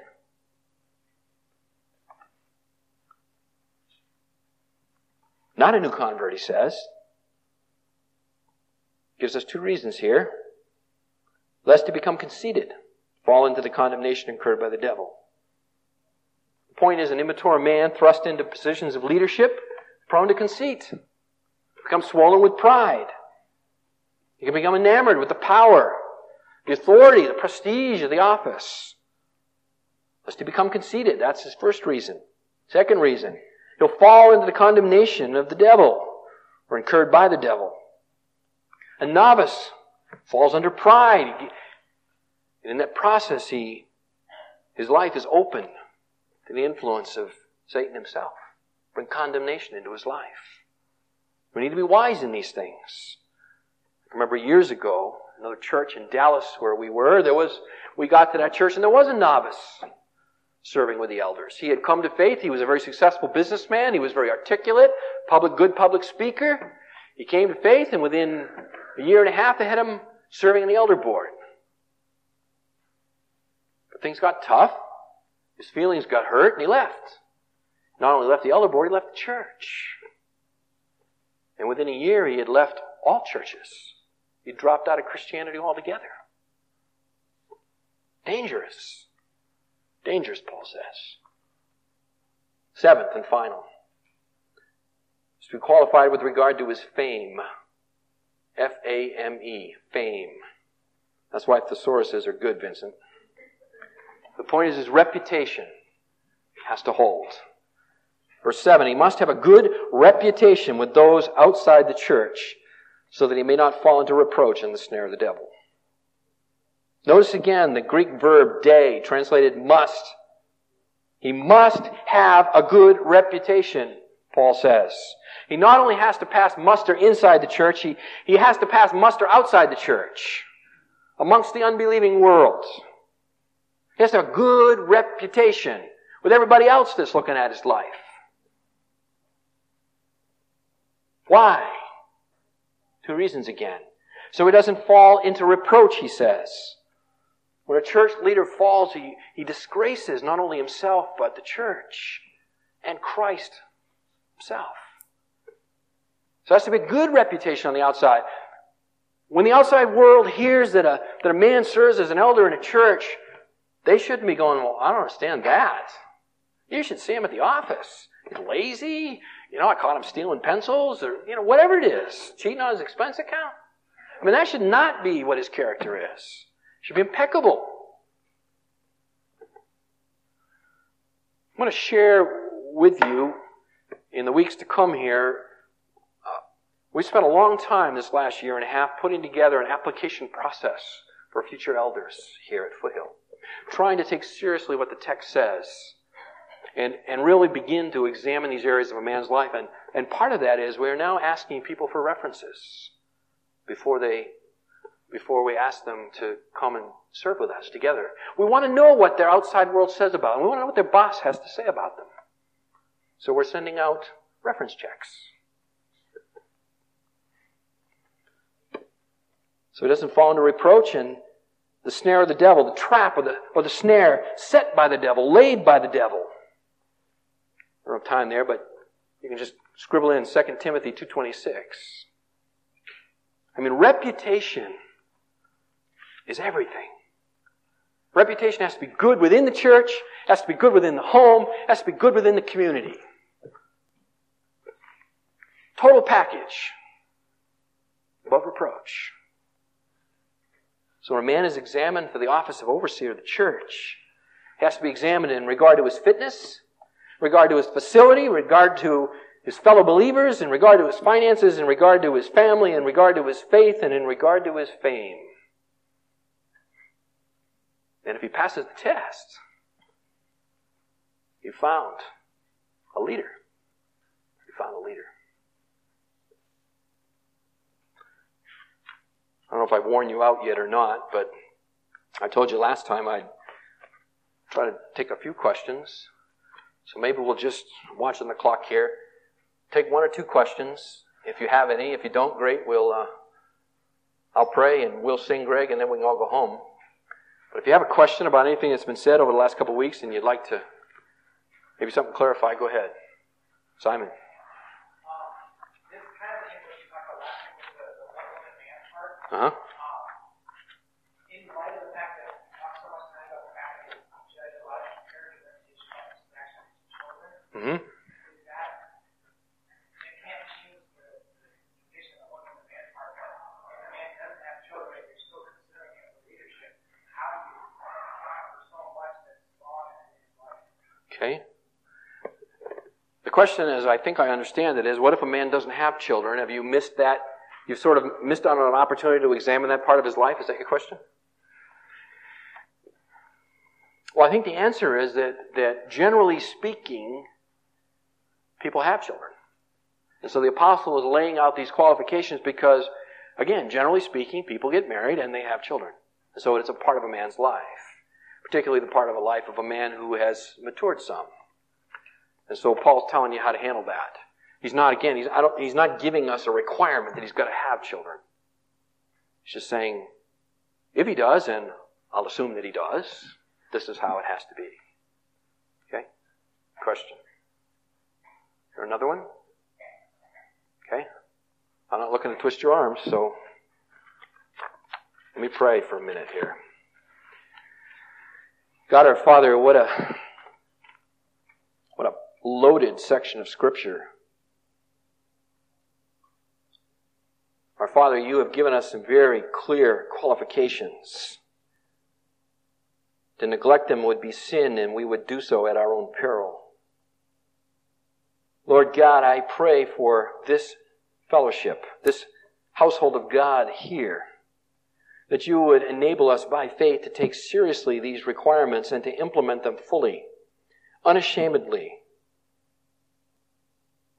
Not a new convert, he says. Gives us two reasons here. Lest he become conceited, fall into the condemnation incurred by the devil. The point is, an immature man thrust into positions of leadership, prone to conceit, becomes swollen with pride. He can become enamored with the power, the authority, the prestige of the office. Lest he become conceited. That's his first reason. Second reason, he'll fall into the condemnation of the devil or incurred by the devil. A novice falls under pride. And in that process, he, his life is open to the influence of Satan himself. Bring condemnation into his life. We need to be wise in these things. I remember years ago, another church in Dallas where we were, there was, we got to that church and there was a novice serving with the elders. He had come to faith. He was a very successful businessman. He was very articulate, public, good public speaker. He came to faith and within a year and a half they had him serving in the elder board. But things got tough. His feelings got hurt and he left. Not only left the elder board, he left the church. And within a year he had left all churches. He dropped out of Christianity altogether. Dangerous. Dangerous, Paul says. Seventh and final. To be qualified with regard to his fame. F A M E. Fame. That's why thesauruses are good, Vincent. The point is his reputation has to hold. Verse 7 He must have a good reputation with those outside the church so that he may not fall into reproach and the snare of the devil. Notice again the Greek verb dei, translated must. He must have a good reputation, Paul says. He not only has to pass muster inside the church, he, he has to pass muster outside the church, amongst the unbelieving world. He has to have a good reputation with everybody else that's looking at his life. Why? Two reasons again. So he doesn't fall into reproach, he says. When a church leader falls, he, he disgraces not only himself, but the church and Christ himself. So that's to be a good reputation on the outside. When the outside world hears that a, that a man serves as an elder in a church, they shouldn't be going, well, I don't understand that. You should see him at the office. He's lazy. You know, I caught him stealing pencils or, you know, whatever it is, cheating on his expense account. I mean, that should not be what his character is should be impeccable. I'm going to share with you in the weeks to come here. Uh, we spent a long time this last year and a half putting together an application process for future elders here at Foothill, trying to take seriously what the text says and, and really begin to examine these areas of a man's life. And, and part of that is we're now asking people for references before they before we ask them to come and serve with us together. We want to know what their outside world says about them. We want to know what their boss has to say about them. So we're sending out reference checks. So he doesn't fall into reproach and the snare of the devil, the trap or the, or the snare set by the devil, laid by the devil. I don't have time there, but you can just scribble in 2 Timothy 2.26. I mean, reputation is everything. Reputation has to be good within the church, has to be good within the home, has to be good within the community. Total package. Above reproach. So when a man is examined for the office of overseer of the church, he has to be examined in regard to his fitness, regard to his facility, regard to his fellow believers, in regard to his finances, in regard to his family, in regard to his faith, and in regard to his fame. And if he passes the test, you found a leader. You found a leader. I don't know if I've worn you out yet or not, but I told you last time I'd try to take a few questions. So maybe we'll just, watching the clock here, take one or two questions. If you have any, if you don't, great. We'll, uh, I'll pray and we'll sing Greg and then we can all go home. But if you have a question about anything that's been said over the last couple of weeks and you'd like to maybe something clarified, go ahead. Simon. Uh huh. Mm-hmm. Okay. The question is, I think I understand it, is what if a man doesn't have children? Have you missed that? You've sort of missed out on an opportunity to examine that part of his life? Is that your question? Well, I think the answer is that, that generally speaking, people have children. And so the apostle is laying out these qualifications because, again, generally speaking, people get married and they have children. And so it's a part of a man's life particularly the part of a life of a man who has matured some. And so Paul's telling you how to handle that. He's not, again, he's, he's not giving us a requirement that he's got to have children. He's just saying, if he does, and I'll assume that he does, this is how it has to be. Okay? Question. There another one? Okay? I'm not looking to twist your arms, so let me pray for a minute here. God our Father, what a what a loaded section of Scripture. Our Father, you have given us some very clear qualifications. To neglect them would be sin, and we would do so at our own peril. Lord God, I pray for this fellowship, this household of God here that you would enable us by faith to take seriously these requirements and to implement them fully, unashamedly,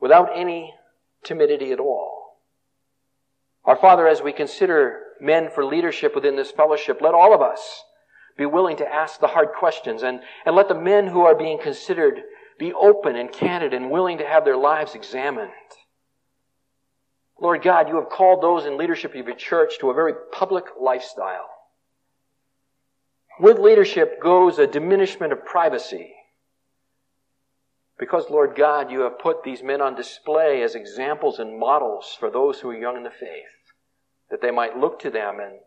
without any timidity at all. Our Father, as we consider men for leadership within this fellowship, let all of us be willing to ask the hard questions and, and let the men who are being considered be open and candid and willing to have their lives examined. Lord God, you have called those in leadership of your church to a very public lifestyle. With leadership goes a diminishment of privacy. Because, Lord God, you have put these men on display as examples and models for those who are young in the faith, that they might look to them and,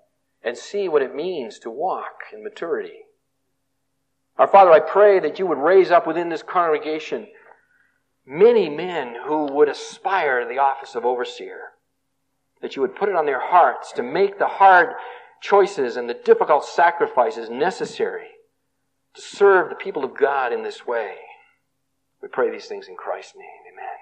and see what it means to walk in maturity. Our Father, I pray that you would raise up within this congregation many men who would aspire to the office of overseer. That you would put it on their hearts to make the hard choices and the difficult sacrifices necessary to serve the people of God in this way. We pray these things in Christ's name. Amen.